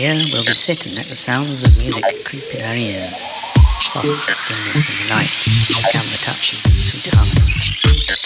Here we'll be sitting let the sounds of music creep in our ears. Soft stillness in the night, the camera touches of sweet harmony.